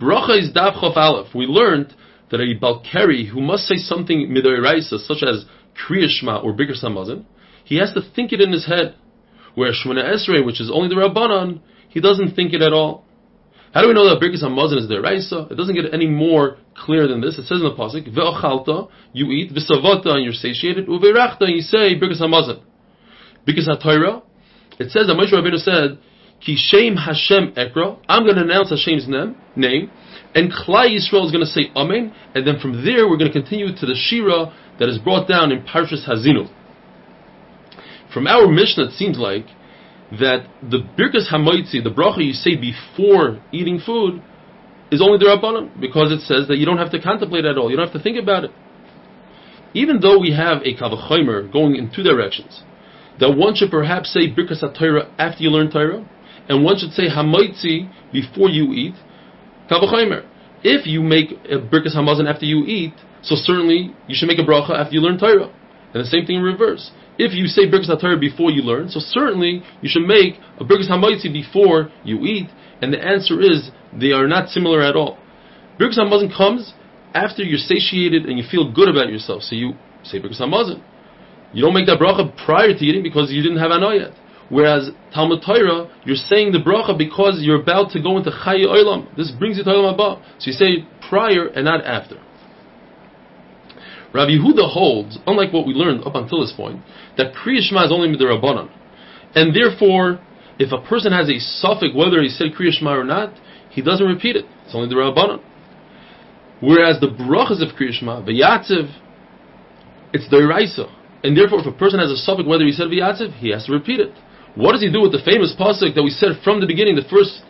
Bracha is Dav Chof Aleph. We learned that a Balkari who must say something Midoiraisa, such as Kriyashma or Birkas Hamazon, he has to think it in his head. Where Shemona Esrei, which is only the Rabbanon, he doesn't think it at all. How do we know that Birkas Hamazon is the Raisa? It doesn't get any more clear than this. It says in the pasuk, "Ve'ochalta," you eat, "V'savata," and you're satiated, "Uve'rachta," and you say Birkas Hamazon. Birkas HaTorah, it says that Moshe Rabbeinu said, "Ki Shem Hashem Ekra," I'm going to announce Hashem's name, name, and Klal Yisrael is going to say Amen, and then from there we're going to continue to the Shira that is brought down in Parshas Haazinu. From our Mishnah, it seems like that the Birkas Hamoitzi, the bracha you say before eating food, is only the Rabbanim, because it says that you don't have to contemplate at all, you don't have to think about it. Even though we have a Kal Vachomer going in two directions, that one should perhaps say Birkas HaTorah after you learn Torah, and one should say Hamoitzi before you eat, Kal Vachomer. If you make a Birkas Hamazon after you eat, so certainly you should make a bracha after you learn Torah. And the same thing in reverse if you say Birkas HaTorah before you learn, so certainly you should make a Birkas HaMoitzi before you eat, and the answer is they are not similar at all. Birkas HaMazon comes after you're satiated and you feel good about yourself, so you say Birkas HaMazon. You don't make that bracha prior to eating because you didn't have an yet. Whereas Talmud Torah, you're saying the bracha because you're about to go into Chayi Olam. This brings you to Olam Haba. So you say prior and not after. Rabbi Yehuda holds, unlike what we learned up until this point, that Kriya Shema is only midrabanan, and therefore, if a person has a safek whether he said Kriya Shema or not, he doesn't repeat it. It's only the Rabbanan. Whereas the brachas of Kriya Shema, V'yatziv, it's the Iraisa. And therefore, if a person has a safek whether he said V'yatziv, he has to repeat it. What does he do with the famous pasuk that we said from the beginning, the first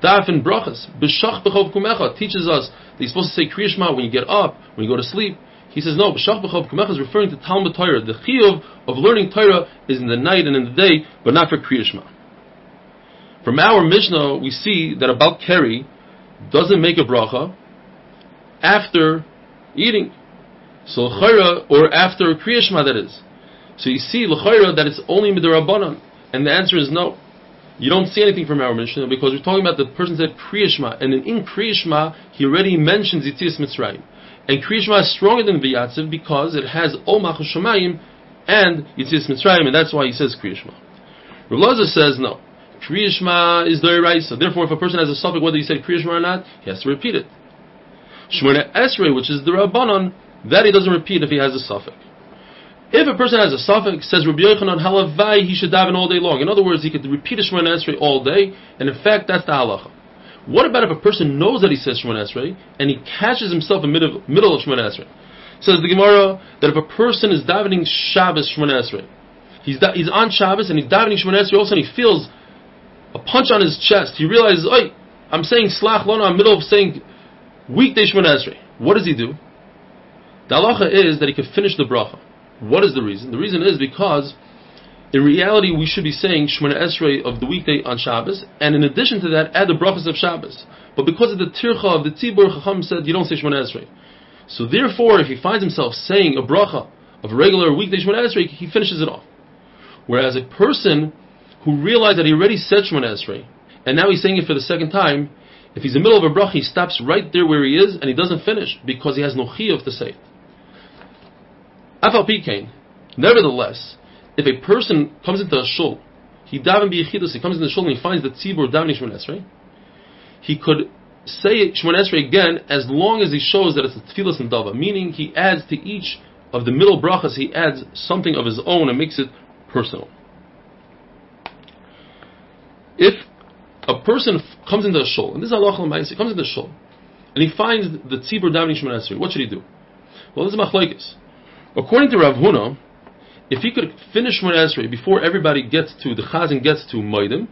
daf in brachas? B'shach b'chov kumecha teaches us that you're supposed to say Kriya Shema when you get up, when you go to sleep. He says no. B'shach b'chov kumecha is referring to Talmud Torah. The chiyuv of learning Torah is in the night and in the day, but not for Kriya Shema. From our Mishnah, we see that a Balkari doesn't make a bracha after eating. So or after Kriya Shema that is. So you see l'chayra that it's only midrabanan, and the answer is no. You don't see anything from our Mishnah because we're talking about the person said Kriya Shema, and in Kriya Shema he already mentions Yitzias Mitzrayim. And Kriya Shema is stronger than V'yatziv because it has Omach Shemayim and Yitzias Mitzrayim, and that's why he says Kriya Shema. Rav says no. Kriya Shema is so therefore if a person has a safek whether he said Kriya Shema or not, he has to repeat it. Shemona Esrei, which is the Rabbanon, that he doesn't repeat if he has a safek. If a person has a safek, says Rabbi Yochanan halavai, he should daven all day long. In other words, he could repeat a Shemona Esrei all day, and in fact, that's the halacha. What about if a person knows that he says Shemona Esrei and he catches himself in the middle, middle of Shemona Esrei? Says the Gemara that if a person is davening Shabbos Shemona Esrei, he's da- he's on Shabbos and he's davening Shemona Esrei, all of a sudden he feels a punch on his chest. He realizes, "Oi, I'm saying Slach Lona. I'm middle of saying weekday Shemona Esrei." What does he do? The halacha is that he could finish the bracha. What is the reason? The reason is because in reality, we should be saying Shemona Esrei of the weekday on Shabbos, and in addition to that, add the brachas of Shabbos. But because of the tircha of the tzibur, Chacham said you don't say Shemona Esrei. So therefore, if he finds himself saying a bracha of a regular weekday Shemona Esrei, he finishes it off. Whereas a person who realized that he already said Shemona Esrei, and now he's saying it for the second time, if he's in the middle of a bracha, he stops right there where he is, and he doesn't finish, because he has no chiyuv to say it. Afal Pikain, nevertheless, if a person comes into a shul, he daven biyechidus, he comes into the shul and he finds the tzibur davening Shemon he could say Shemon Esrei again as long as he shows that it's a tefillas nedava, meaning he adds to each of the middle brachas, he adds something of his own and makes it personal. If a person comes into a shul, and this is Allah he comes into a shul, and he finds the tzibur davening Shemon Esrei, what should he do? Well, this is machlekes. According to Rav Huna, if he could finish Shemona Esrei before everybody gets to the Chazan gets to Maidim,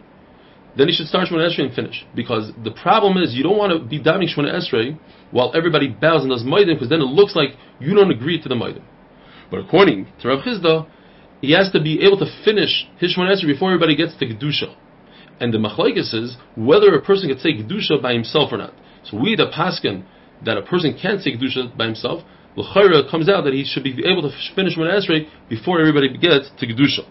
then he should start Shemona Esrei and finish. Because the problem is you don't want to be davening Shemona Esrei while everybody bows and does Maidim, because then it looks like you don't agree to the Maidim. But according to Rav Chisda, he has to be able to finish his Shemona Esrei before everybody gets to Kedusha. And the Machlaikis is whether a person can say Kedusha by himself or not. So we, the Paskin, that a person can't say Kedusha by himself, L'chayra comes out that he should be able to finish Shemona Esrei before everybody gets to Kedusha.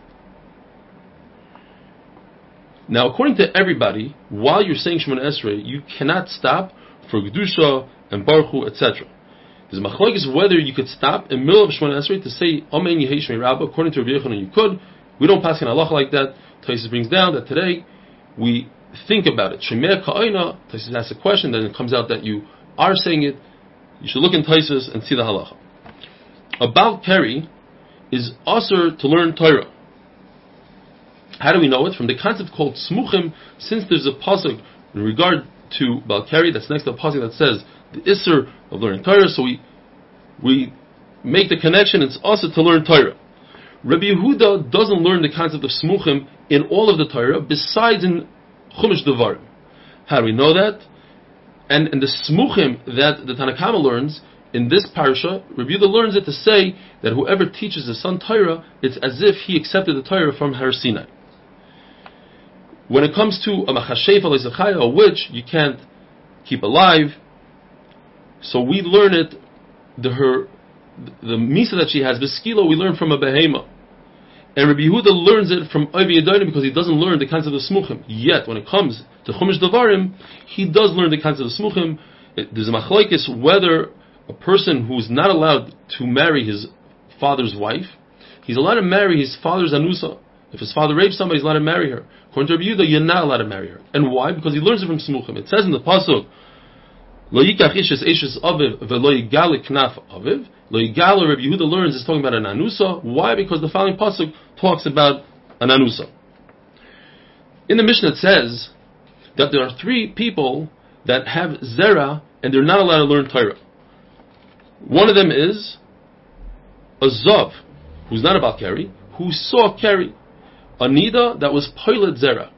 Now, according to everybody, while you're saying Shemona Esrei, you cannot stop for Kedusha and Baruch etc. There's machlokes whether you could stop in middle of Shemona Esrei to say Amen Yehi Shmei Rabba. According to Rabbi Yochanan, you could. We don't pass in Allah like that. Taisus brings down that today we think about it. Shemei Ka'ina. Taisus asks a question, then it comes out that you are saying it. You should look in Taisus and see the halacha. About Keri is also to learn Torah. How do we know it? From the concept called smuchim, since there's a pasuk in regard to Balkari that's next to a pasuk that says the Isser of learning Torah, so we we make the connection, it's also to learn Torah. Rabbi Yehuda doesn't learn the concept of smuchim in all of the Torah, besides in Chumash Devarim. How do we know that? And, and the smuchim that the Tanna Kamma learns in this parsha, Rabbi Yehuda learns it to say that whoever teaches his son Torah, it's as if he accepted the Torah from Har Sinai. When it comes to a leizachaya, a witch, you can't keep alive. So we learn it, the her, the misa that she has, beskilo, we learn from a behema. And Rabbi Yehuda learns it from Ovi Yedonim because he doesn't learn the concept of smuchim. Yet, when it comes to Chumash Devarim, he does learn the concept of smuchim. There's a machlokes whether a person who's not allowed to marry his father's wife, he's allowed to marry his father's anusa. If his father rapes somebody, he's allowed to marry her. According to Rabbi Yehuda, you're not allowed to marry her. And why? Because he learns it from Smuchim. It says in the Pasuk, Lo yikach ishes eshes aviv velo yigali knaf aviv. Lo yigali, Rabbi Yehuda learns, is talking about an anusa. Why? Because the following Pasuk talks about an anusa. In the Mishnah it says that there are three people that have zera and they're not allowed to learn Torah. One of them is a Zav, who's not about Keri, who saw Keri a nida that was pilot zera,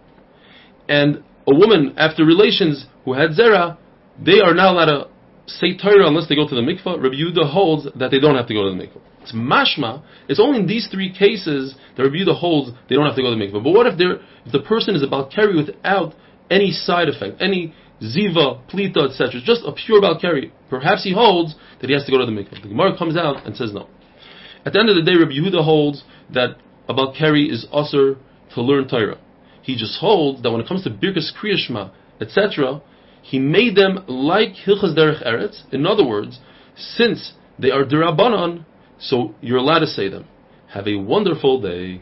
and a woman after relations who had zera, they are not allowed to say Torah unless they go to the mikvah. Rabbi Yehuda holds that they don't have to go to the mikvah. It's mashma. It's only in these three cases that Rabbi Yehuda holds they don't have to go to the mikvah. But what if, if the person is about carry without any side effect, any ziva, plita, etc., just a pure balkari? Perhaps he holds that he has to go to the mikvah. The Gemara comes out and says no. At the end of the day, Rabbi Yehuda holds that about Keri is assur to learn Torah. He just holds that when it comes to Birkas Kriyashma, etc., he made them like Hilchas Derech Eretz. In other words, since they are Dirabanan, so you're allowed to say them. Have a wonderful day.